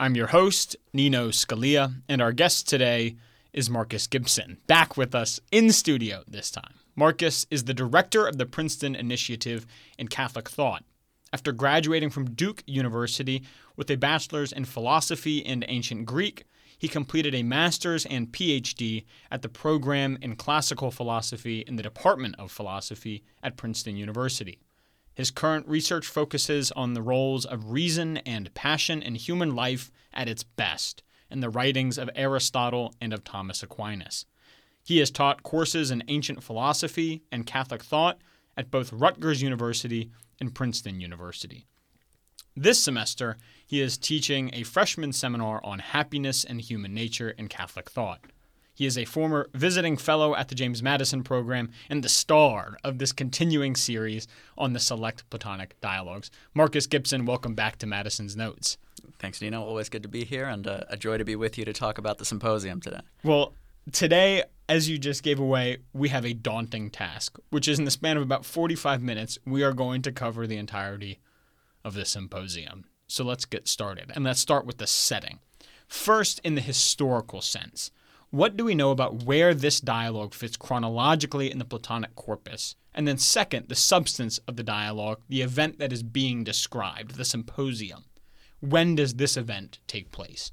I'm your host, Nino Scalia, and our guest today is Marcus Gibson, back with us in studio this time. Marcus is the director of the Princeton Initiative in Catholic Thought. After graduating from Duke University with a bachelor's in philosophy and ancient Greek, he completed a master's and PhD at the program in classical philosophy in the Department of Philosophy at Princeton University. His current research focuses on the roles of reason and passion in human life at its best in the writings of Aristotle and of Thomas Aquinas. He has taught courses in ancient philosophy and Catholic thought at both Rutgers University and Princeton University. This semester, he is teaching a freshman seminar on happiness and human nature in Catholic thought. He is a former visiting fellow at the James Madison program and the star of this continuing series on the Select Platonic Dialogues. Marcus Gibson, welcome back to Madison's Notes. Thanks, Nino. Always good to be here and uh, a joy to be with you to talk about the symposium today. Well, today, as you just gave away, we have a daunting task, which is in the span of about 45 minutes, we are going to cover the entirety of the symposium. So let's get started. And let's start with the setting. First, in the historical sense. What do we know about where this dialogue fits chronologically in the Platonic corpus? And then, second, the substance of the dialogue, the event that is being described, the symposium. When does this event take place?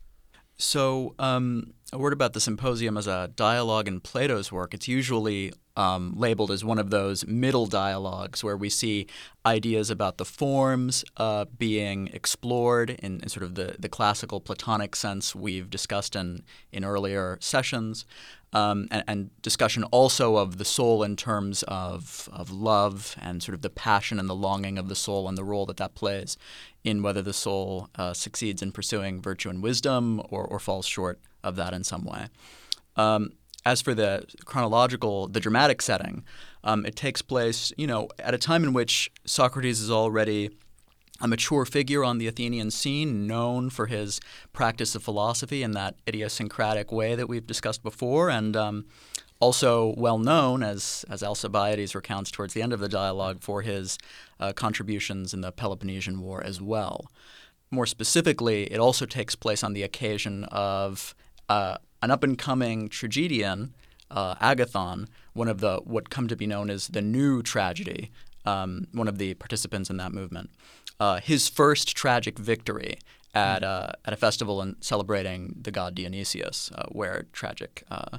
So, um, a word about the symposium as a dialogue in Plato's work. It's usually um, labeled as one of those middle dialogues where we see ideas about the forms uh, being explored in, in, sort of the, the classical Platonic sense we've discussed in, in earlier sessions, um, and, and, discussion also of the soul in terms of, of love and sort of the passion and the longing of the soul and the role that that plays in whether the soul uh, succeeds in pursuing virtue and wisdom or, or falls short of that in some way. Um, as for the chronological, the dramatic setting, um, it takes place, you know, at a time in which Socrates is already a mature figure on the Athenian scene, known for his practice of philosophy in that idiosyncratic way that we've discussed before, and um, also well known, as, as Alcibiades recounts towards the end of the dialogue, for his uh, contributions in the Peloponnesian War as well. More specifically, it also takes place on the occasion of uh, an up and coming tragedian, uh, Agathon, one of the what come to be known as the new tragedy, um, one of the participants in that movement. Uh, his first tragic victory at, uh, at a festival in celebrating the god Dionysius, uh, where tragic uh,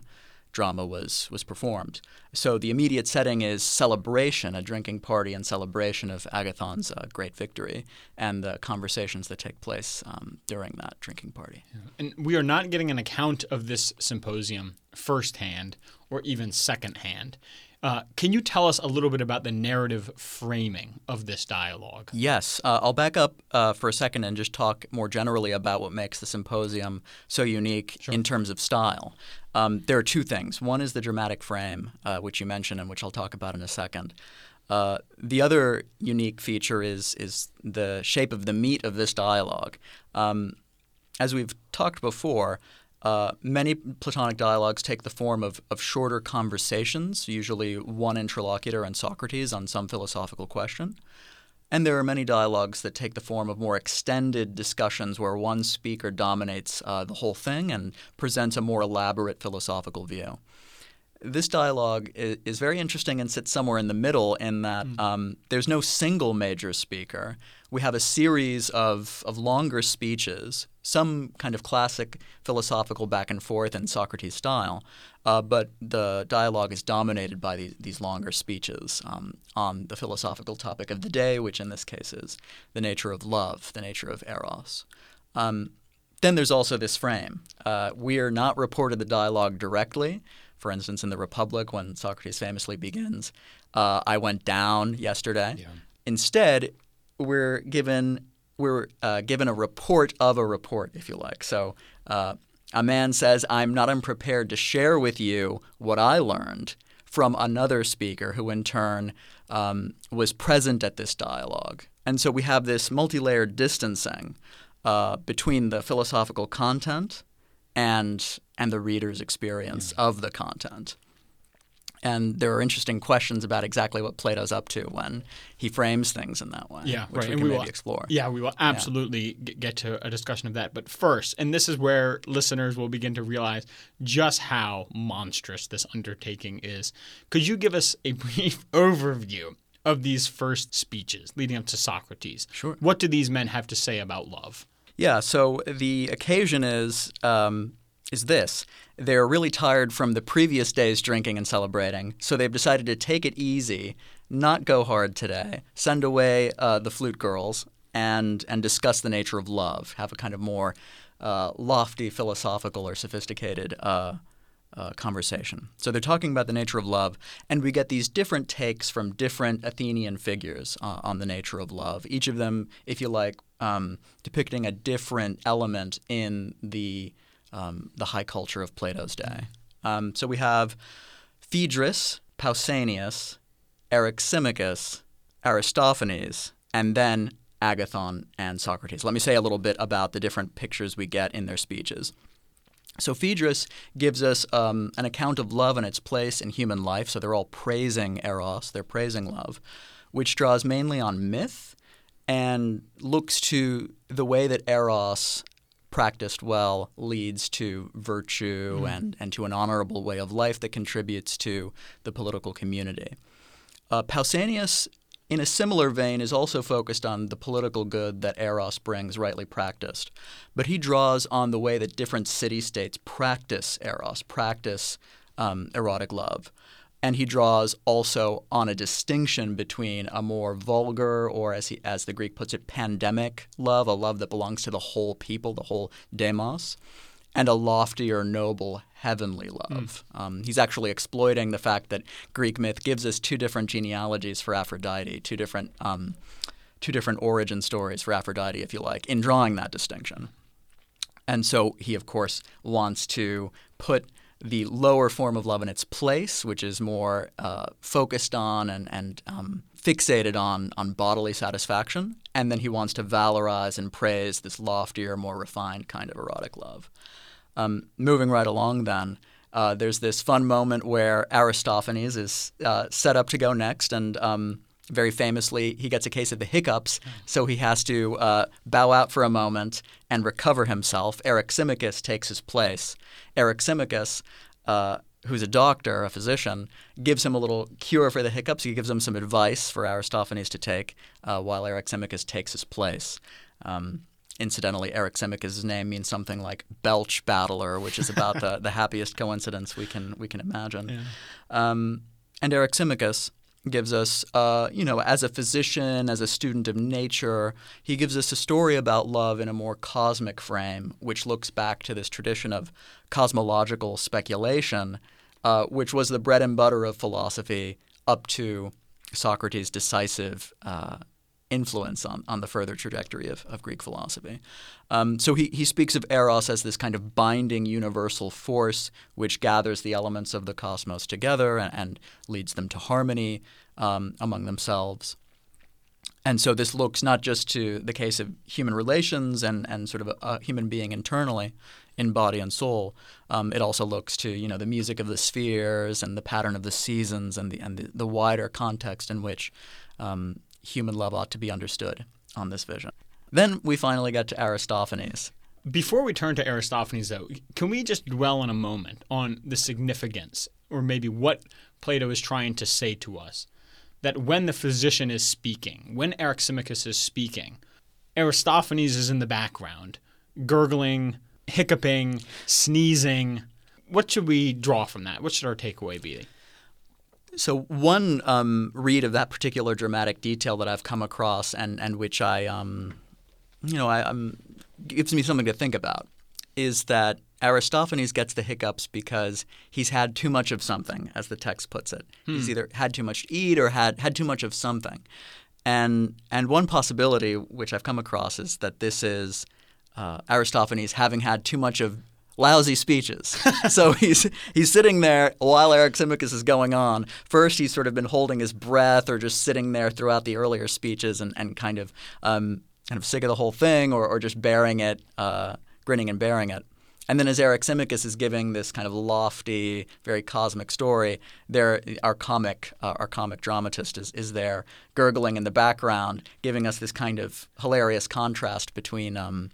drama was was performed. So the immediate setting is celebration, a drinking party and celebration of Agathon's uh, great victory, and the conversations that take place um, during that drinking party. Yeah. And we are not getting an account of this symposium firsthand or even secondhand. Uh, can you tell us a little bit about the narrative framing of this dialogue? Yes. Uh, I'll back up uh, for a second and just talk more generally about what makes the symposium so unique sure. in terms of style. Um, there are two things. One is the dramatic frame, uh, which you mentioned and which I'll talk about in a second. Uh, the other unique feature is is the shape of the meat of this dialogue. Um, as we've talked before, uh, many Platonic dialogues take the form of, of shorter conversations, usually one interlocutor and Socrates on some philosophical question. And there are many dialogues that take the form of more extended discussions where one speaker dominates uh, the whole thing and presents a more elaborate philosophical view. This dialogue is, is, very interesting and sits somewhere in the middle in that mm. um, there's no single major speaker. We have a series of, of longer speeches, some kind of classic philosophical back and forth in Socrates style, uh, but the dialogue is dominated by these, these longer speeches um, on the philosophical topic of the day, which in this case is the nature of love, the nature of eros. Um, then there's also this frame. Uh, we are not reported the dialogue directly. For instance, in the Republic, when Socrates famously begins, uh, I went down yesterday. Yeah. Instead, we're given we're uh, given a report of a report, if you like. So uh, a man says, I'm not unprepared to share with you what I learned from another speaker who, in turn, um, was present at this dialogue. And so we have this multi layered distancing uh, between the philosophical content and, and the reader's experience yeah. of the content. And there are interesting questions about exactly what Plato's up to when he frames things in that way. Yeah, which right. we and can we maybe will, explore. Yeah, we will absolutely yeah. get to a discussion of that. But first, and this is where listeners will begin to realize just how monstrous this undertaking is. Could you give us a brief overview of these first speeches leading up to Socrates? Sure. What do these men have to say about love? Yeah, so the occasion is um, is this. They're really tired from the previous day's drinking and celebrating, so they've decided to take it easy, not go hard today, send away uh, the flute girls, and and discuss the nature of love. Have a kind of more uh, lofty, philosophical, or sophisticated uh, uh conversation. So they're talking about the nature of love, and we get these different takes from different Athenian figures uh, on the nature of love. Each of them, if you like, um, depicting a different element in the um, the high culture of Plato's day. Um, so we have Phaedrus, Pausanias, Eryximachus, Aristophanes, and then Agathon and Socrates. Let me say a little bit about the different pictures we get in their speeches. So Phaedrus gives us um, an account of love and its place in human life. So they're all praising eros, they're praising love, which draws mainly on myth and looks to the way that eros practiced well leads to virtue mm. and, and to an honorable way of life that contributes to the political community. Uh, Pausanias, in a similar vein, is also focused on the political good that Eros brings, rightly practiced. But he draws on the way that different city states practice Eros, practice um, erotic love and he draws also on a distinction between a more vulgar or as he as the Greek puts it pandemic love, a love that belongs to the whole people, the whole demos, and a loftier, noble, heavenly love. Mm. Um, he's actually exploiting the fact that Greek myth gives us two different genealogies for Aphrodite, two different um, two different origin stories for Aphrodite, if you like, in drawing that distinction. And so he, of course, wants to put the lower form of love in its place, which is more uh, focused on and, and um, fixated on, on bodily satisfaction. And then he wants to valorize and praise this loftier, more refined kind of erotic love. Um, moving right along, then, uh, there's this fun moment where Aristophanes is uh, set up to go next, and um, very famously, he gets a case of the hiccups, so he has to uh, bow out for a moment and recover himself. Eryximachus takes his place. Eryximachus, uh, who's a doctor, a physician, gives him a little cure for the hiccups. He gives him some advice for Aristophanes to take uh, while Eryximachus takes his place. Um, incidentally, Eryximachus' name means something like belch battler, which is about the, the happiest coincidence we can we can imagine. Yeah. Um, and Eryximachus gives us, uh, you know, as a physician, as a student of nature, he gives us a story about love in a more cosmic frame, which looks back to this tradition of cosmological speculation, uh, which was the bread and butter of philosophy up to Socrates' decisive uh, influence on, on the further trajectory of, of Greek philosophy. Um, so he, he speaks of Eros as this kind of binding universal force which gathers the elements of the cosmos together and, and leads them to harmony um, among themselves. And so this looks not just to the case of human relations and, and sort of a, a human being internally in body and soul. Um, it also looks to you know the music of the spheres and the pattern of the seasons and the and the, the wider context in which um, human love ought to be understood on this vision. Then we finally get to Aristophanes. Before we turn to Aristophanes, though, can we just dwell in a moment on the significance, or maybe what Plato is trying to say to us? That when the physician is speaking, when Eryximachus is speaking, Aristophanes is in the background, gurgling, hiccuping, sneezing. What should we draw from that? What should our takeaway be? So one um, read of that particular dramatic detail that I've come across, and and which I, um, you know, I, um, gives me something to think about, is that Aristophanes gets the hiccups because he's had too much of something, as the text puts it. Hmm. He's either had too much to eat or had had too much of something, and and one possibility which I've come across is that this is uh, Aristophanes having had too much of lousy speeches. so he's he's sitting there while Eryximachus is going on. First, he's sort of been holding his breath or just sitting there throughout the earlier speeches and, and kind of um, kind of sick of the whole thing or, or just bearing it, uh, grinning and bearing it. And then as Eryximachus is giving this kind of lofty, very cosmic story, there our comic uh, our comic dramatist is, is there gurgling in the background, giving us this kind of hilarious contrast between um,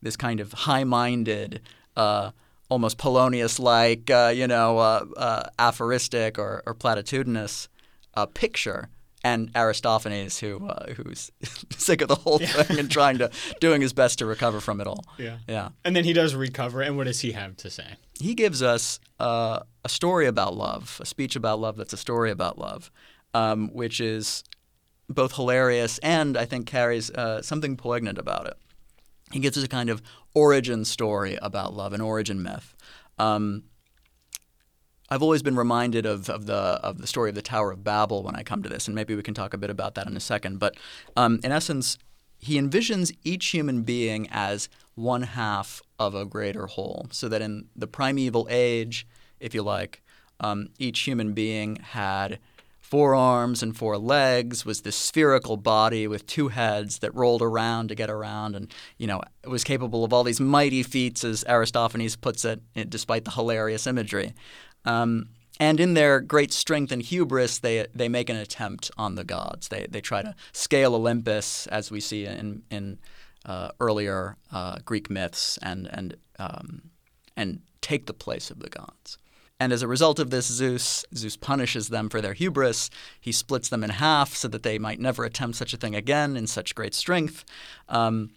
this kind of high-minded, uh, almost Polonius-like, uh, you know, uh, uh, aphoristic or, or platitudinous uh, picture and Aristophanes, who uh, who's sick of the whole yeah. thing and trying to doing his best to recover from it all. Yeah, yeah. And then he does recover, and what does he have to say? He gives us uh, a story about love, a speech about love that's a story about love, um, which is both hilarious and I think carries uh, something poignant about it. He gives us a kind of origin story about love, an origin myth. Um, I've always been reminded of, of the of the story of the Tower of Babel when I come to this, and maybe we can talk a bit about that in a second. But um, in essence, he envisions each human being as one half of a greater whole, so that in the primeval age, if you like, um, each human being had four arms and four legs, was this spherical body with two heads that rolled around to get around, and you know was capable of all these mighty feats, as Aristophanes puts it, despite the hilarious imagery. Um, and in their great strength and hubris, they they make an attempt on the gods. They they try to scale Olympus, as we see in in uh, earlier uh, Greek myths, and and um, and take the place of the gods. And as a result of this, Zeus Zeus punishes them for their hubris. He splits them in half so that they might never attempt such a thing again in such great strength. Um,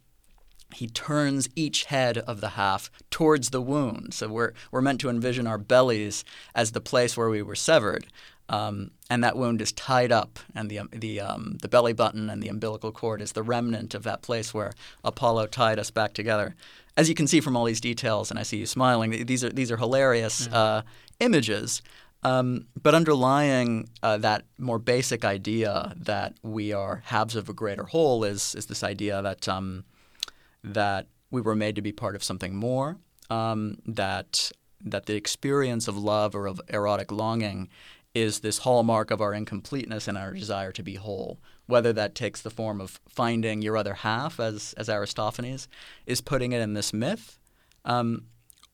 he turns each head of the half towards the wound. So we're, we're meant to envision our bellies as the place where we were severed. Um, and that wound is tied up, and the, the, um, the belly button and the umbilical cord is the remnant of that place where Apollo tied us back together. As you can see from all these details, and I see you smiling, these are, these are hilarious uh, images. Um, but underlying uh, that more basic idea that we are halves of a greater whole is, is this idea that um, that we were made to be part of something more, um, that that the experience of love or of erotic longing is this hallmark of our incompleteness and our desire to be whole. Whether that takes the form of finding your other half, as as Aristophanes is putting it in this myth, um,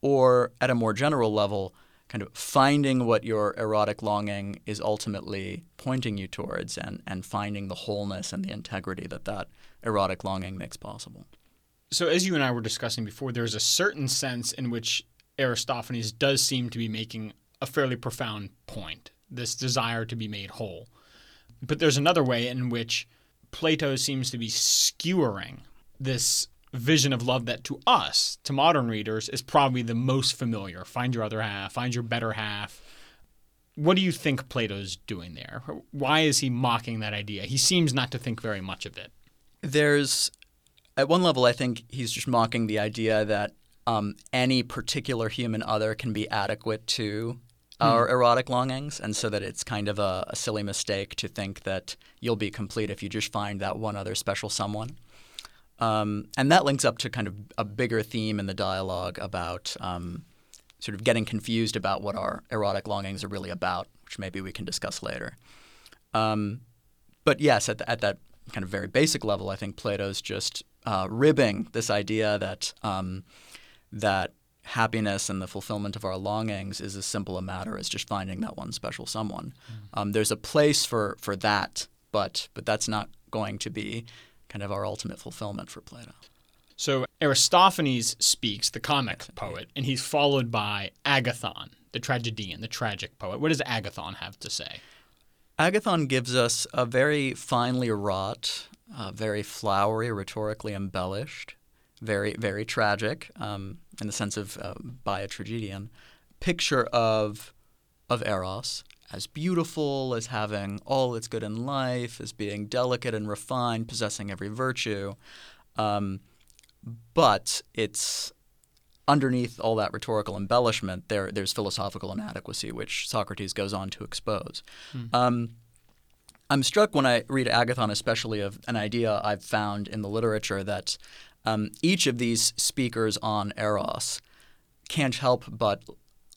or at a more general level, kind of finding what your erotic longing is ultimately pointing you towards, and and finding the wholeness and the integrity that that erotic longing makes possible. So, as you and I were discussing before, there's a certain sense in which Aristophanes does seem to be making a fairly profound point this desire to be made whole. But there's another way in which Plato seems to be skewering this vision of love that to us, to modern readers, is probably the most familiar. Find your other half, find your better half. What do you think Plato's doing there? Why is he mocking that idea? He seems not to think very much of it. There's at one level, I think he's just mocking the idea that um, any particular human other can be adequate to hmm. our erotic longings, and so that it's kind of a, a, silly mistake to think that you'll be complete if you just find that one other special someone. Um, and that links up to kind of a bigger theme in the dialogue about um, sort of getting confused about what our erotic longings are really about, which maybe we can discuss later. Um, but yes, at, the, at that kind of very basic level, I think Plato's just uh, ribbing this idea that um, that happiness and the fulfillment of our longings is as simple a matter as just finding that one special someone. Mm. Um, there's a place for for that, but but that's not going to be kind of our ultimate fulfillment for Plato. So Aristophanes speaks, the comic poet, and he's followed by Agathon, the tragedian, the tragic poet. What does Agathon have to say? Agathon gives us a very finely wrought uh, very flowery, rhetorically embellished, very very tragic um, in the sense of uh, by a tragedian picture of of eros as beautiful as having all that's good in life, as being delicate and refined, possessing every virtue. Um, but it's underneath all that rhetorical embellishment, there there's philosophical inadequacy, which Socrates goes on to expose. Mm. Um, I'm struck when I read Agathon, especially of an idea I've found in the literature that um, each of these speakers on Eros can't help but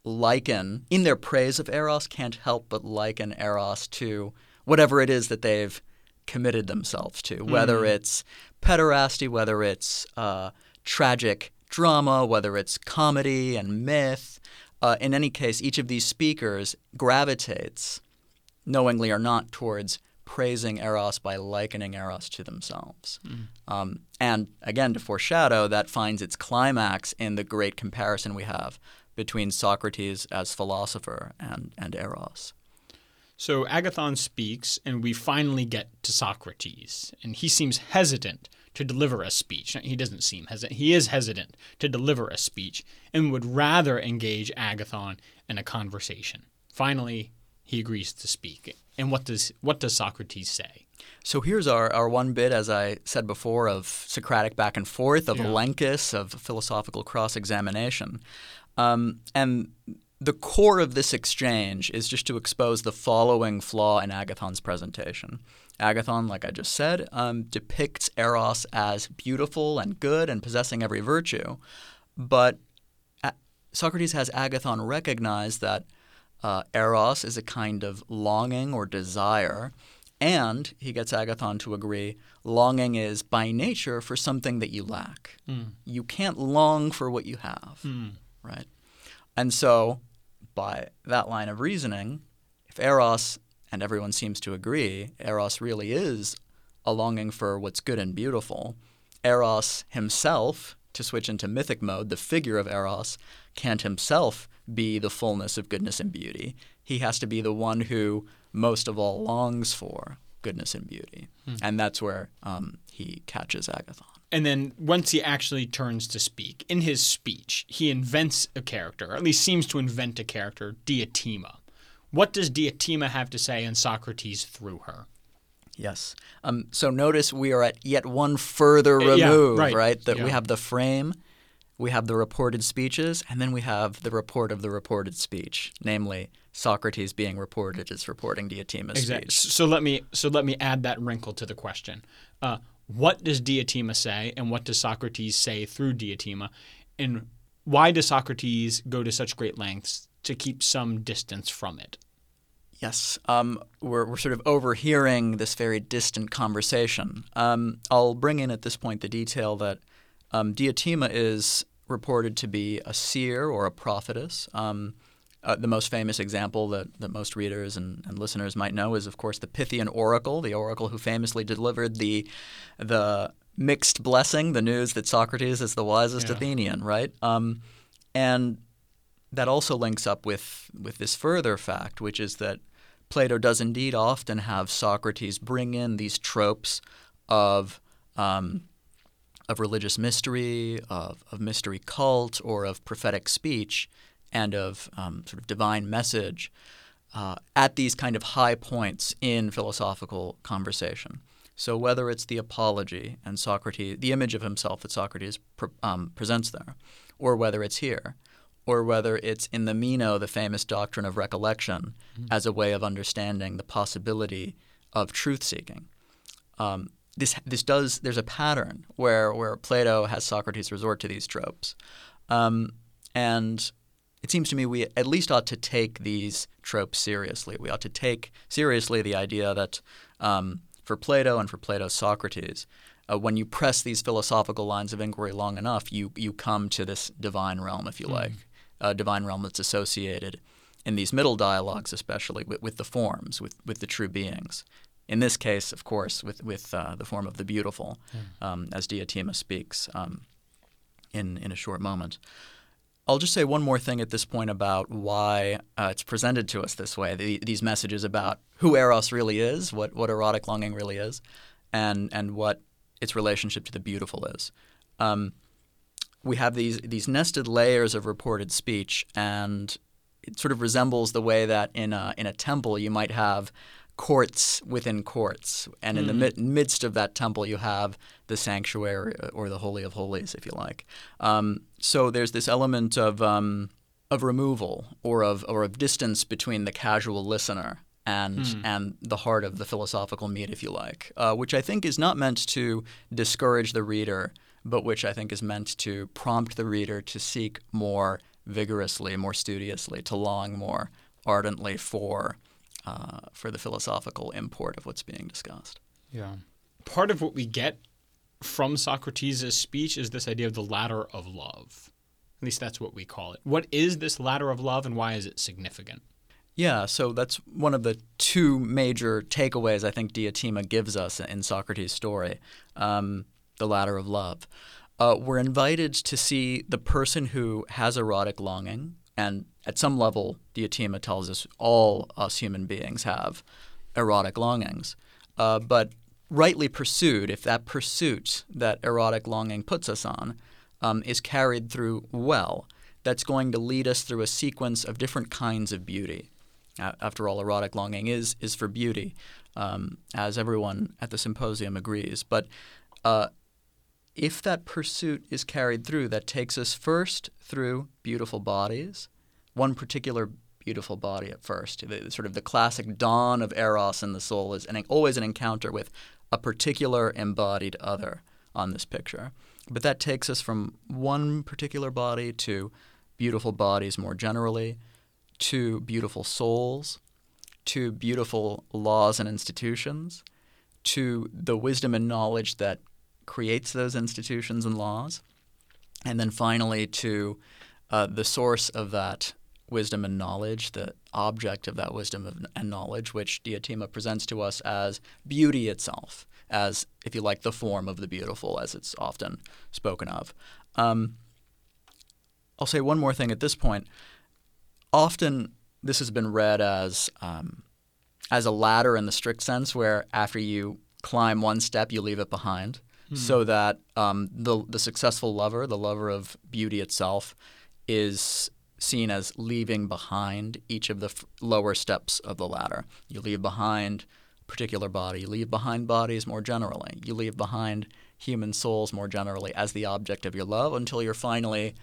liken, in their praise of Eros, can't help but liken Eros to whatever it is that they've committed themselves to, whether Mm. it's pederasty, whether it's uh, tragic drama, whether it's comedy and myth. Uh, in any case, each of these speakers gravitates, knowingly or not, towards praising Eros by likening Eros to themselves. Um, and again, to foreshadow, that finds its climax in the great comparison we have between Socrates as philosopher and, and Eros. So Agathon speaks, and we finally get to Socrates, and he seems hesitant to deliver a speech. He doesn't seem hesitant. He is hesitant to deliver a speech and would rather engage Agathon in a conversation. Finally, he agrees to speak. And what does what does Socrates say? So here's our, our one bit, as I said before, of Socratic back and forth, of Yeah. elenchus, of philosophical cross examination. Um, and the core of this exchange is just to expose the following flaw in Agathon's presentation. Agathon, like I just said, um, depicts Eros as beautiful and good and possessing every virtue. But A- Socrates has Agathon recognize that uh, Eros is a kind of longing or desire, and he gets Agathon to agree longing is by nature for something that you lack. You can't long for what you have, right? And so, by that line of reasoning, if Eros, and everyone seems to agree, Eros really is a longing for what's good and beautiful, Eros himself, to switch into mythic mode, the figure of Eros can't himself be the fullness of goodness and beauty. He has to be the one who most of all longs for goodness and beauty. And that's where um, he catches Agathon. And then once he actually turns to speak, in his speech, he invents a character, or at least seems to invent a character, Diotima. What does Diotima have to say and Socrates through her? Yes. Um, so notice we are at yet one further Uh, yeah, remove, right. That we have the frame, we have the reported speeches, and then we have the report of the reported speech, namely Socrates being reported as reporting Diotima's Exactly. speech. So let me so let me add that wrinkle to the question. Uh, what does Diotima say, and what does Socrates say through Diotima, and why does Socrates go to such great lengths to keep some distance from it? Yes, um, we're, we're sort of overhearing this very distant conversation. Um, I'll bring in at this point the detail that um, Diotima is reported to be a seer or a prophetess. Um, uh, the most famous example that, that most readers and, and listeners might know is, of course, the Pythian oracle, the oracle who famously delivered the the mixed blessing, the news that Socrates is the wisest Yeah. Athenian, right? Um, and that also links up with, with this further fact, which is that Plato does indeed often have Socrates bring in these tropes of um, of religious mystery, of, of mystery cult, or of prophetic speech, and of um, sort of divine message uh, at these kind of high points in philosophical conversation. So whether it's the apology and Socrates, the image of himself that Socrates pre- um, presents there, or whether it's here, or whether it's in the Meno, the famous doctrine of recollection, as a way of understanding the possibility of truth seeking. Um, this this does there's a pattern where where Plato has Socrates resort to these tropes, um, and it seems to me we at least ought to take these tropes seriously. We ought to take seriously the idea that um, for Plato and for Plato's Socrates, uh, when you press these philosophical lines of inquiry long enough, you you come to this divine realm, if you like, a divine realm that's associated in these middle dialogues, especially with, with the forms, with with the true beings. In this case, of course, with with uh, the form of the beautiful, um, as Diotima speaks um, in in a short moment. I'll just say one more thing at this point about why uh, it's presented to us this way. The, these messages about who Eros really is, what, what erotic longing really is, and and what its relationship to the beautiful is. Um, we have these these nested layers of reported speech, and it sort of resembles the way that in a, in a temple you might have courts within courts, and in the mid- midst of that temple you have the sanctuary uh, or the holy of holies, if you like. Um, so there's this element of um, of removal or of or of distance between the casual listener and and the heart of the philosophical meat, if you like, uh, which I think is not meant to discourage the reader, but which I think is meant to prompt the reader to seek more vigorously, more studiously, to long more ardently for uh, for the philosophical import of what's being discussed. Yeah. Part of what we get from Socrates' speech is this idea of the ladder of love. At least that's what we call it. What is this ladder of love and why is it significant? Yeah, so that's one of the two major takeaways I think Diotima gives us in Socrates' story um, the ladder of love. Uh, we're invited to see the person who has erotic longing, and at some level, Diotima tells us all us human beings have erotic longings. Uh, but rightly pursued, if that pursuit that erotic longing puts us on um, is carried through well, that's going to lead us through a sequence of different kinds of beauty. After all, erotic longing is is for beauty, um, as everyone at the symposium agrees. But uh, if that pursuit is carried through, that takes us first through beautiful bodies, one particular beautiful body at first. The, sort of the classic dawn of eros in the soul is an, always an encounter with a particular embodied other on this picture. But that takes us from one particular body to beautiful bodies more generally, to beautiful souls, to beautiful laws and institutions, to the wisdom and knowledge that creates those institutions and laws, and then finally to uh, the source of that wisdom and knowledge, the object of that wisdom and knowledge, which Diotima presents to us as beauty itself, as, if you like, the form of the beautiful, as it's often spoken of. Um, I'll say one more thing at this point. Often this has been read as um, as a ladder in the strict sense, where after you climb one step, you leave it behind, so that um, the the successful lover, the lover of beauty itself, is seen as leaving behind each of the f- lower steps of the ladder. You leave behind particular body. You leave behind bodies more generally. You leave behind human souls more generally as the object of your love until you're finally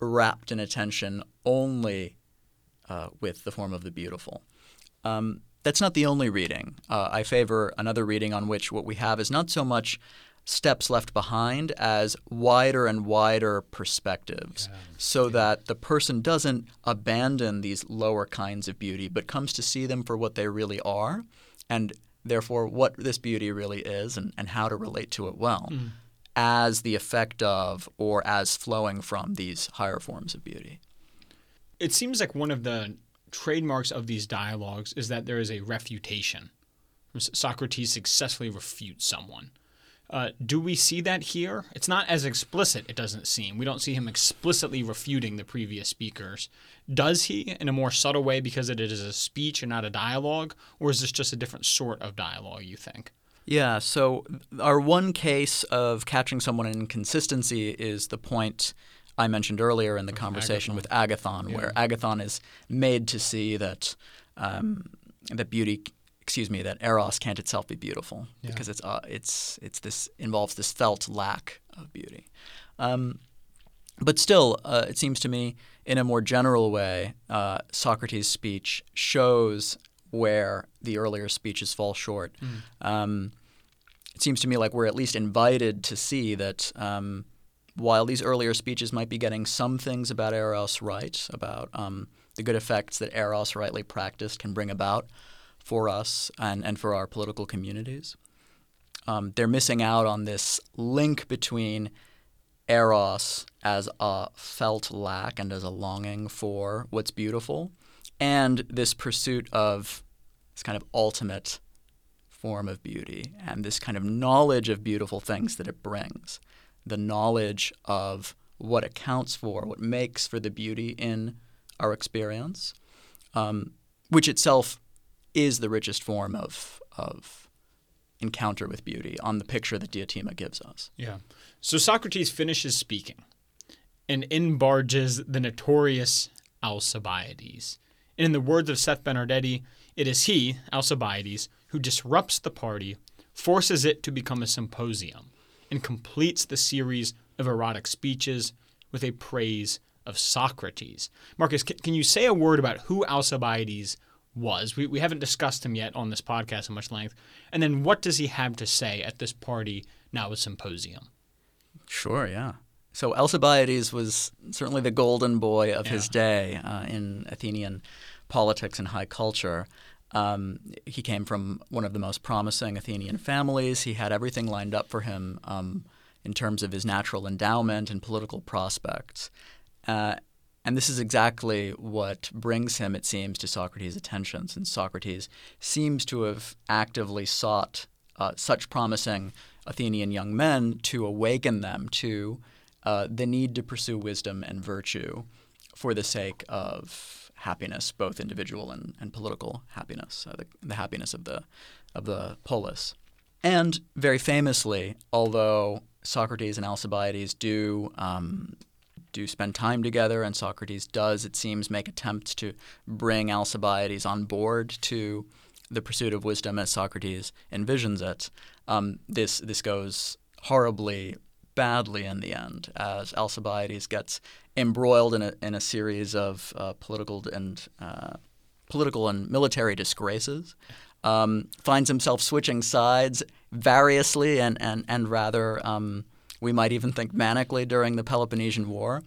rapt in attention only uh, with the form of the beautiful. Um, that's not the only reading. Uh, I favor another reading on which what we have is not so much steps left behind as wider and wider perspectives yeah. so that the person doesn't abandon these lower kinds of beauty but comes to see them for what they really are and therefore what this beauty really is and, and how to relate to it well mm. as the effect of or as flowing from these higher forms of beauty it seems like one of the trademarks of these dialogues is that there is a refutation. Socrates successfully refutes someone. Uh, do we see that here? It's not as explicit, it doesn't seem. We don't see him explicitly refuting the previous speakers. Does he in a more subtle way because it is a speech and not a dialogue? Or is this just a different sort of dialogue, you think? Yeah, so our one case of catching someone in inconsistency is the point I mentioned earlier in the conversation Agathon. with Agathon, yeah. where Agathon is made to see that um, that beauty, excuse me, that eros can't itself be beautiful yeah. because it's uh, it's it's this involves this felt lack of beauty. Um, but still, uh, it seems to me, in a more general way, uh, Socrates' speech shows where the earlier speeches fall short. Mm. Um, it seems to me like we're at least invited to see that um, while these earlier speeches might be getting some things about Eros right, about um, the good effects that Eros rightly practiced can bring about for us and, and for our political communities, um, they're missing out on this link between Eros as a felt lack and as a longing for what's beautiful and this pursuit of this kind of ultimate form of beauty and this kind of knowledge of beautiful things that it brings. The knowledge of what accounts for, what makes for the beauty in our experience, um, which itself is the richest form of, of encounter with beauty on the picture that Diotima gives us. Yeah. So Socrates finishes speaking and in barges the notorious Alcibiades. And in the words of Seth Benardete, it is he, Alcibiades, who disrupts the party, forces it to become a symposium, and completes the series of erotic speeches with a praise of Socrates. Marcus, can, you say a word about who Alcibiades was? We, we haven't discussed him yet on this podcast in much length. And then what does he have to say at this party, now a symposium? Sure, yeah. So Alcibiades was certainly the golden boy of yeah. his day uh, in Athenian politics and high culture. Um, he came from one of the most promising Athenian families. He had everything lined up for him um, in terms of his natural endowment and political prospects. Uh, and this is exactly what brings him, it seems, to Socrates' attention, since Socrates seems to have actively sought uh, such promising Athenian young men to awaken them to uh, the need to pursue wisdom and virtue for the sake of happiness, both individual and, and political happiness, uh, the, the, happiness of the of the polis. And very famously, although Socrates and Alcibiades do um, do spend time together, and Socrates does, it seems, make attempts to bring Alcibiades on board to the pursuit of wisdom as Socrates envisions it. Um, this this goes horribly badly in the end, as Alcibiades gets embroiled in a, in a series of uh, political and uh, political and military disgraces. Um, finds himself switching sides variously and and and rather um, we might even think manically during the Peloponnesian War,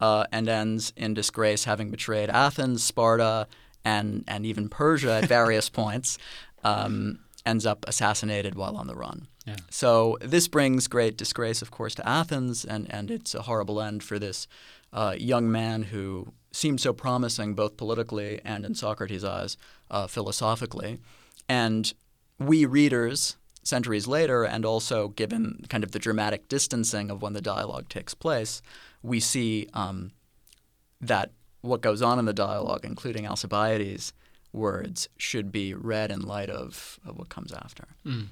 uh, and ends in disgrace, having betrayed Athens, Sparta, and and even Persia at various points. Um, ends up assassinated while on the run. Yeah. So this brings great disgrace, of course, to Athens, and, and it's a horrible end for this uh, young man who seemed so promising both politically and in Socrates' eyes uh, philosophically. And we readers, centuries later, and also given kind of the dramatic distancing of when the dialogue takes place, we see um, that what goes on in the dialogue, including Alcibiades' words, should be read in light of, of what comes after. Mm.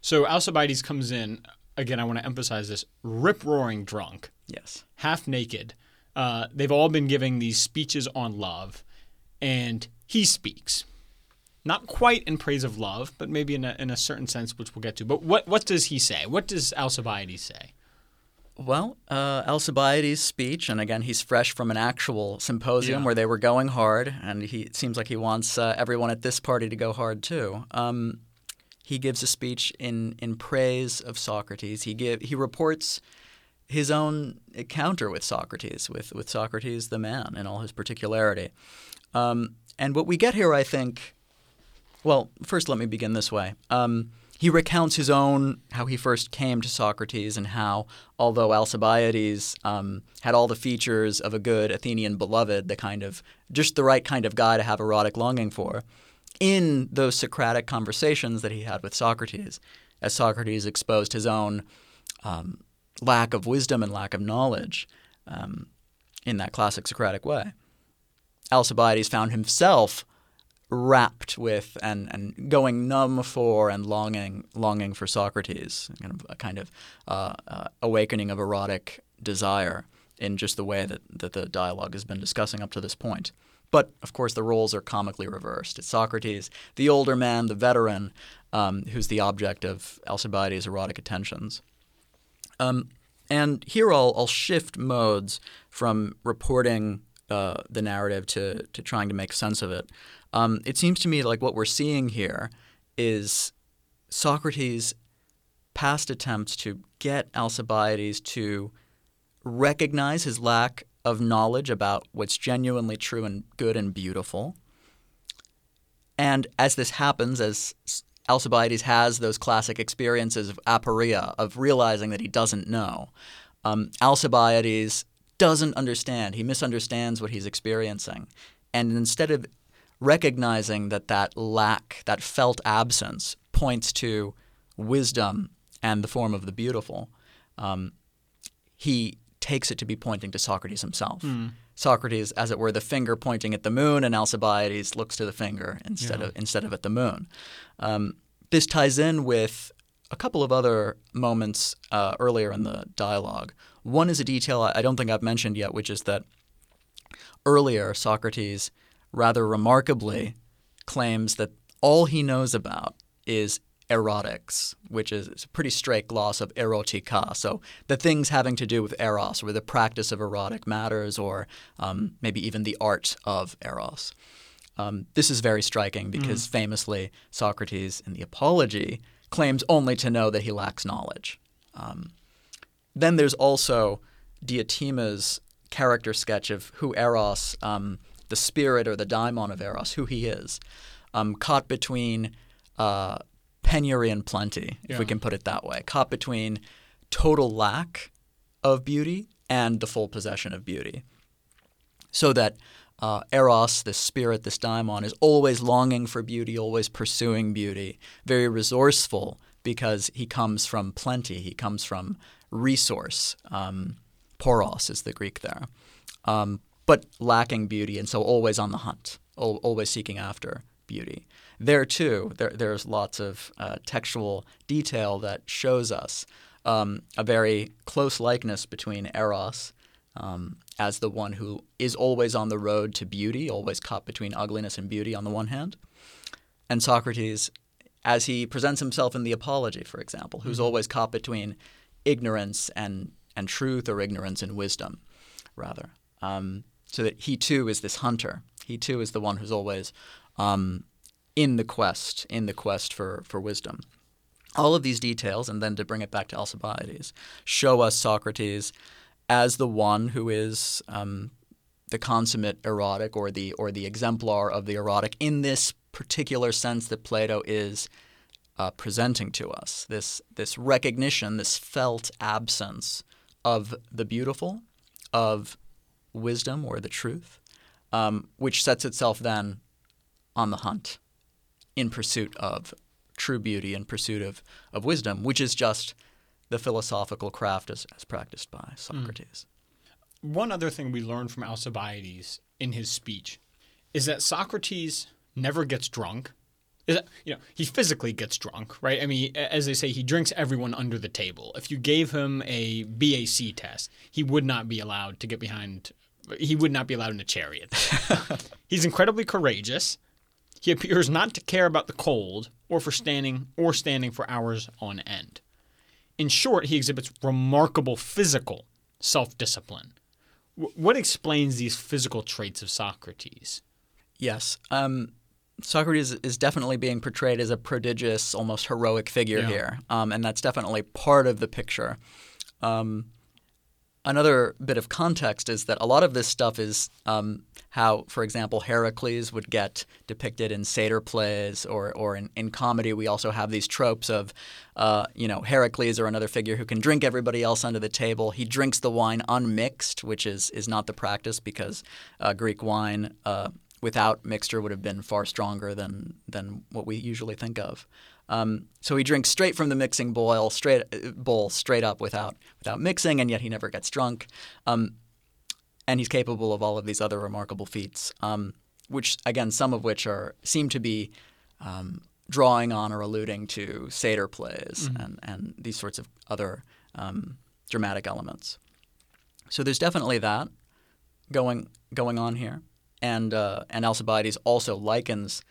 So Alcibiades comes in again. I want to emphasize this: rip roaring drunk. Yes. Half naked. Uh, they've all been giving these speeches on love, and he speaks. Not quite in praise of love, but maybe in a, in a certain sense, which we'll get to. But what what does he say? What does Alcibiades say? Well, uh, Alcibiades' speech, and again, he's fresh from an actual symposium yeah. where they were going hard, and he it seems like he wants uh, everyone at this party to go hard too. Um, he gives a speech in in praise of Socrates. He give he reports his own encounter with Socrates, with with Socrates the man in all his particularity. Um, and what we get here, I think, well, first let me begin this way. Um, he recounts his own how he first came to Socrates and how, although Alcibiades um, had all the features of a good Athenian beloved, the kind of just the right kind of guy to have erotic longing for, in those Socratic conversations that he had with Socrates, as Socrates exposed his own um, lack of wisdom and lack of knowledge um, in that classic Socratic way. Alcibiades found himself rapt with and, and going numb for and longing longing for Socrates, kind of a kind of uh, uh, awakening of erotic desire in just the way that, that the dialogue has been discussing up to this point. But of course, the roles are comically reversed. It's Socrates, the older man, the veteran, um, who's the object of Alcibiades' erotic attentions. Um, and here I'll, I'll, shift modes from reporting uh, the narrative to, to trying to make sense of it. Um, it seems to me like what we're seeing here is Socrates' past attempts to get Alcibiades to recognize his lack of knowledge about what's genuinely true and good and beautiful. And as this happens, as Alcibiades has those classic experiences of aporia, of realizing that he doesn't know, um, Alcibiades doesn't understand. He misunderstands what he's experiencing. And instead of recognizing that that lack, that felt absence, points to wisdom and the form of the beautiful, um, he takes it to be pointing to Socrates himself. Mm. Socrates, as it were, the finger pointing at the moon, and Alcibiades looks to the finger instead yeah. of instead of at the moon. Um, this ties in with a couple of other moments uh, earlier in the dialogue. One is a detail I don't think I've mentioned yet, which is that earlier Socrates rather remarkably claims that all he knows about is erotics, which is a pretty straight gloss of erotica. So the things having to do with eros, or the practice of erotic matters, or um, maybe even the art of eros. Um, this is very striking because mm. famously Socrates in the Apology claims only to know that he lacks knowledge. Um, then there's also Diotima's character sketch of who Eros, um, the spirit or the daimon of Eros, who he is, um, caught between uh, penury and plenty, if we can put it that way, caught between total lack of beauty and the full possession of beauty. So that uh, Eros, this spirit, this daimon, is always longing for beauty, always pursuing beauty, very resourceful because he comes from plenty, he comes from resource. Um, poros is the Greek there. Um, but lacking beauty, and so always on the hunt, always seeking after beauty. There too, there, there's lots of uh, textual detail that shows us um, a very close likeness between Eros um, as the one who is always on the road to beauty, always caught between ugliness and beauty on the one hand, and Socrates as he presents himself in the Apology, for example, who's always caught between ignorance and, and truth or ignorance and wisdom, rather. Um, so that he too is this hunter. He too is the one who's always um, in the quest, in the quest for, for wisdom. All of these details, and then to bring it back to Alcibiades, show us Socrates as the one who is um, the consummate erotic or the or the exemplar of the erotic in this particular sense that Plato is uh, presenting to us. This this recognition, this felt absence of the beautiful, of wisdom or the truth, um, which sets itself then on the hunt in pursuit of true beauty, in pursuit of, of wisdom, which is just the philosophical craft as, as practiced by Socrates. One other thing we learned from Alcibiades in his speech is that Socrates never gets drunk. Is that, you know, he physically gets drunk, right? I mean, as they say, he drinks everyone under the table. If you gave him a BAC test, he would not be allowed to get behind. He would not be allowed in a chariot. He's incredibly courageous. He appears not to care about the cold or for standing or standing for hours on end. In short, he exhibits remarkable physical self-discipline. Wh- What explains these physical traits of Socrates? Yes. Um, Socrates is definitely being portrayed as a prodigious, almost heroic figure Yeah. here, um, and that's definitely part of the picture. Um, another bit of context is that a lot of this stuff is um, how, for example, Heracles would get depicted in satyr plays, or, or in, in comedy, we also have these tropes of, uh, you know, Heracles or another figure who can drink everybody else under the table. He drinks the wine unmixed, which is, is not the practice because uh, Greek wine uh, without mixture would have been far stronger than, than what we usually think of. Um, so he drinks straight from the mixing bowl, straight bowl, straight up without without mixing, and yet he never gets drunk. Um, and he's capable of all of these other remarkable feats, um, which again, some of which are seem to be um, drawing on or alluding to satyr plays and, and these sorts of other um, dramatic elements. So there's definitely that going going on here, and uh, and Alcibiades also likens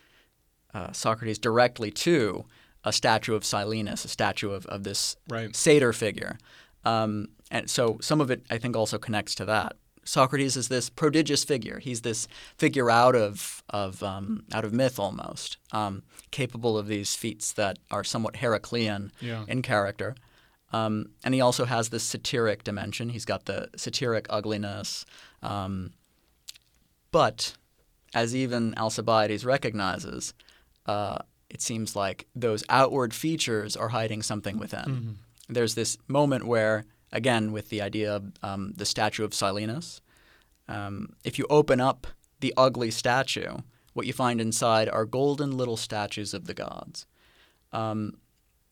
uh, Socrates directly to a statue of Silenus, a statue of, of this Right. satyr figure. Um, and so some of it, I think, also connects to that. Socrates is this prodigious figure. He's this figure out of of um, out of myth almost, um, capable of these feats that are somewhat Heraclean Yeah. in character. Um, and he also has this satyric dimension. He's got the satyric ugliness. Um, but as even Alcibiades recognizes, uh, it seems like those outward features are hiding something within. There's this moment where, again, with the idea of um, the statue of Silenus, um, if you open up the ugly statue, what you find inside are golden little statues of the gods. Um,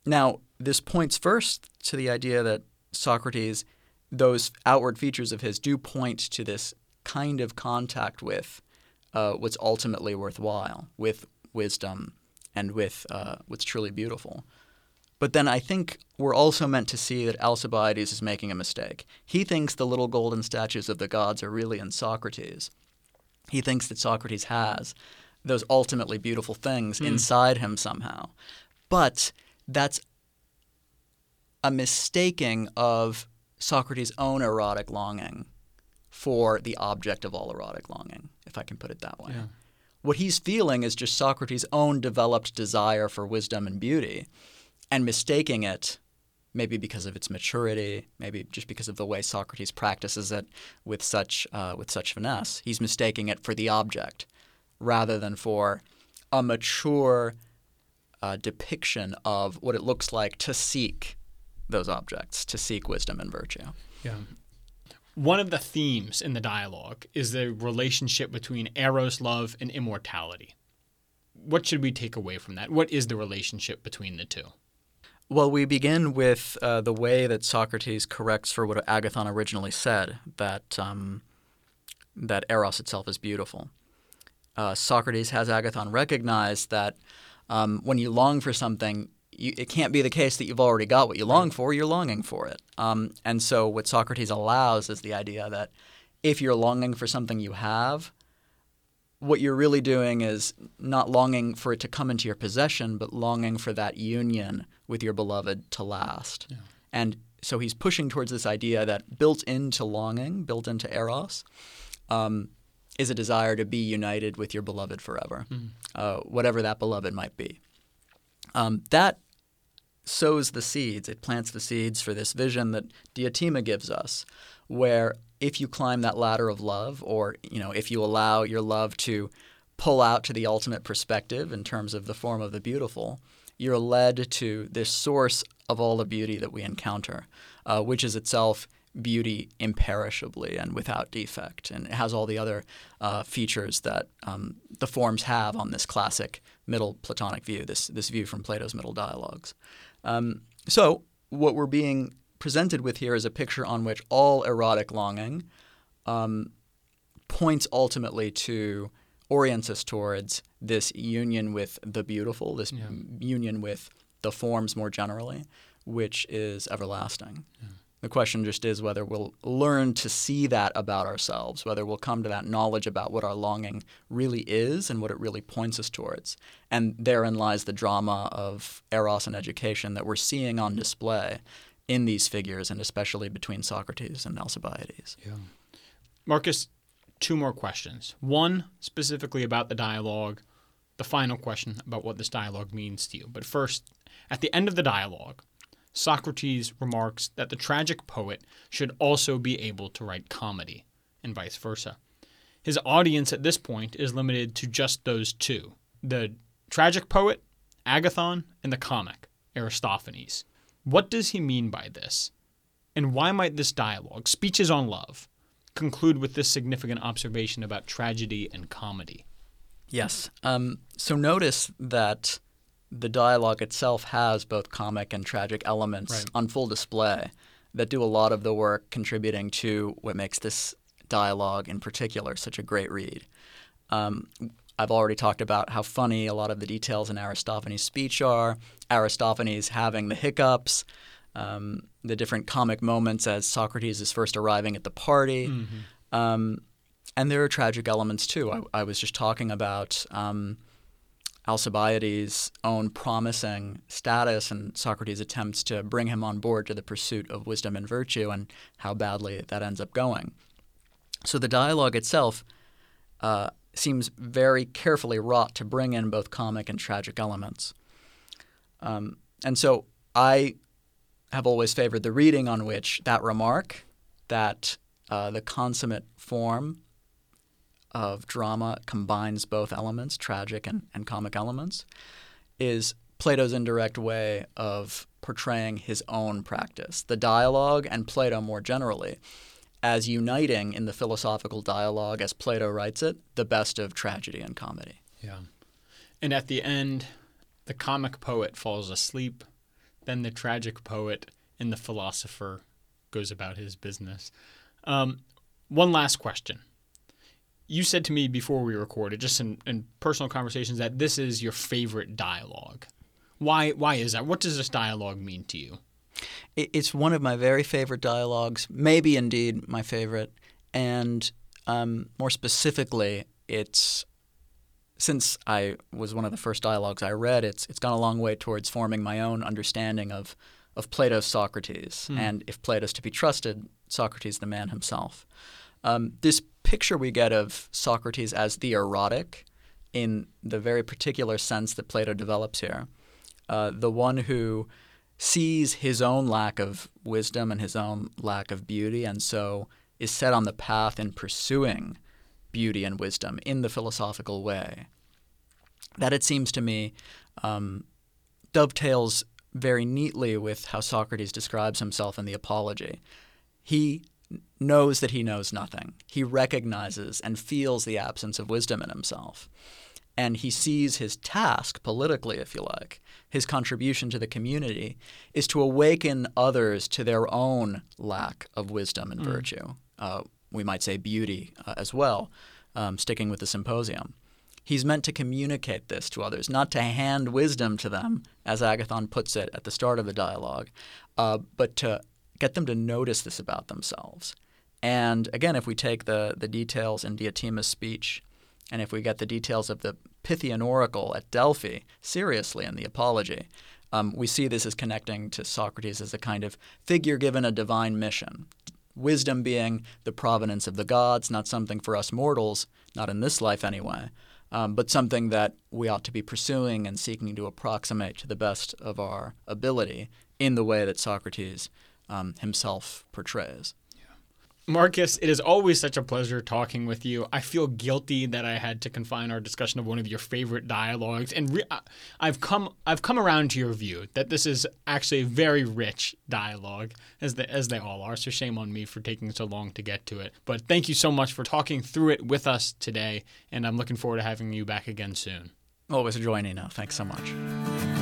now, this points first to the idea that Socrates, those outward features of his, do point to this kind of contact with uh, what's ultimately worthwhile, with wisdom and with uh, what's truly beautiful. But then I think we're also meant to see that Alcibiades is making a mistake. He thinks the little golden statues of the gods are really in Socrates. He thinks that Socrates has those ultimately beautiful things inside him somehow. But that's a mistaking of Socrates' own erotic longing for the object of all erotic longing, if I can put it that way. Yeah. What he's feeling is just Socrates' own developed desire for wisdom and beauty, and mistaking it maybe because of its maturity, maybe just because of the way Socrates practices it with such uh, with such finesse. He's mistaking it for the object rather than for a mature uh, depiction of what it looks like to seek those objects, to seek wisdom and virtue. Yeah. One of the themes in the dialogue is the relationship between eros love and immortality. What should we take away from that? What is the relationship between the two? Well, we begin with uh, the way that Socrates corrects for what Agathon originally said that um, that eros itself is beautiful. Uh, Socrates has Agathon recognize that um, when you long for something, you, it can't be the case that you've already got what you long for. You're longing for it, um, and so what Socrates allows is the idea that if you're longing for something you have, what you're really doing is not longing for it to come into your possession, but longing for that union with your beloved to last. Yeah. And so he's pushing towards this idea that built into longing, built into eros, um, is a desire to be united with your beloved forever, mm. uh, whatever that beloved might be. Um, that sows the seeds, it plants the seeds for this vision that Diotima gives us, where if you climb that ladder of love, or you know, if you allow your love to pull out to the ultimate perspective in terms of the form of the beautiful, you're led to this source of all the beauty that we encounter, uh, which is itself beauty imperishably and without defect. And it has all the other uh, features that um, the forms have on this classic middle Platonic view, this, this view from Plato's middle dialogues. Um, so, what we're being presented with here is a picture on which all erotic longing um, points ultimately to orients us towards this union with the beautiful, this yeah. union with the forms more generally, which is everlasting. Yeah. The question just is whether we'll learn to see that about ourselves, whether we'll come to that knowledge about what our longing really is and what it really points us towards. And therein lies the drama of eros and education that we're seeing on display in these figures, and especially between Socrates and Alcibiades. Yeah. Marcus, two more questions. One specifically about the dialogue, the final question about what this dialogue means to you. But first, at the end of the dialogue, Socrates remarks that the tragic poet should also be able to write comedy, and vice versa. His audience at this point is limited to just those two the tragic poet, Agathon, and the comic, Aristophanes. What does he mean by this? And why might this dialogue, speeches on love, conclude with this significant observation about tragedy and comedy? Yes. Um, so notice that the dialogue itself has both comic and tragic elements right. on full display that do a lot of the work contributing to what makes this dialogue in particular such a great read. Um, I've already talked about how funny a lot of the details in Aristophanes' speech are, Aristophanes having the hiccups, um, the different comic moments as Socrates is first arriving at the party. Mm-hmm. Um, and there are tragic elements too. I, I was just talking about um, Alcibiades' own promising status and Socrates' attempts to bring him on board to the pursuit of wisdom and virtue and how badly that ends up going. So the dialogue itself uh, seems very carefully wrought to bring in both comic and tragic elements. Um, and so I have always favored the reading on which that remark, that uh, the consummate form of drama combines both elements, tragic and, and comic elements, is Plato's indirect way of portraying his own practice, the dialogue and Plato more generally, as uniting in the philosophical dialogue, as Plato writes it, the best of tragedy and comedy. Yeah. And at the end, the comic poet falls asleep, then the tragic poet and the philosopher goes about his business. Um, one last question you said to me before we recorded, just in, in personal conversations, that this is your favorite dialogue. Why? Why is that? What does this dialogue mean to you? It's one of my very favorite dialogues, maybe indeed my favorite, and um, more specifically, it's since I was one of the first dialogues I read. It's it's gone a long way towards forming my own understanding of of Plato's Socrates, hmm. and if Plato's to be trusted, Socrates the man himself. Um, this picture we get of Socrates as the erotic, in the very particular sense that Plato develops here, uh, the one who sees his own lack of wisdom and his own lack of beauty, and so is set on the path in pursuing beauty and wisdom in the philosophical way. That, it seems to me, um, dovetails very neatly with how Socrates describes himself in the Apology. He knows that he knows nothing. He recognizes and feels the absence of wisdom in himself. And he sees his task, politically, if you like, his contribution to the community, is to awaken others to their own lack of wisdom and mm. virtue. Uh, we might say beauty uh, as well, um, sticking with the symposium. He's meant to communicate this to others, not to hand wisdom to them, as Agathon puts it at the start of the dialogue, uh, but to get them to notice this about themselves. And again, if we take the, the details in Diotima's speech, and if we get the details of the Pythian oracle at Delphi seriously in the Apology, um, we see this as connecting to Socrates as a kind of figure given a divine mission. Wisdom being the provenance of the gods, not something for us mortals, not in this life anyway, um, but something that we ought to be pursuing and seeking to approximate to the best of our ability in the way that Socrates um, himself portrays. Marcus, it is always such a pleasure talking with you. I feel guilty that I had to confine our discussion of one of your favorite dialogues, and re- I've come I've come around to your view that this is actually a very rich dialogue, as the, as they all are. So shame on me for taking so long to get to it. But thank you so much for talking through it with us today, and I'm looking forward to having you back again soon. Always a joy, Nino. Thanks so much.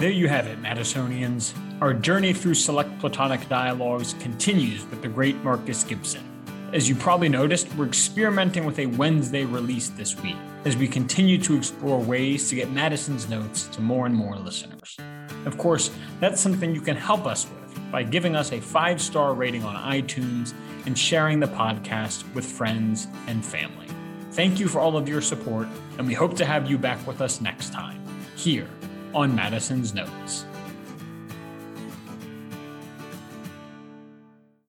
There you have it, Madisonians. Our journey through select Platonic dialogues continues with the great Marcus Gibson. As you probably noticed, we're experimenting with a Wednesday release this week as we continue to explore ways to get Madison's notes to more and more listeners. Of course, that's something you can help us with by giving us a five star rating on iTunes and sharing the podcast with friends and family. Thank you for all of your support, and we hope to have you back with us next time, here on Madison's Notes.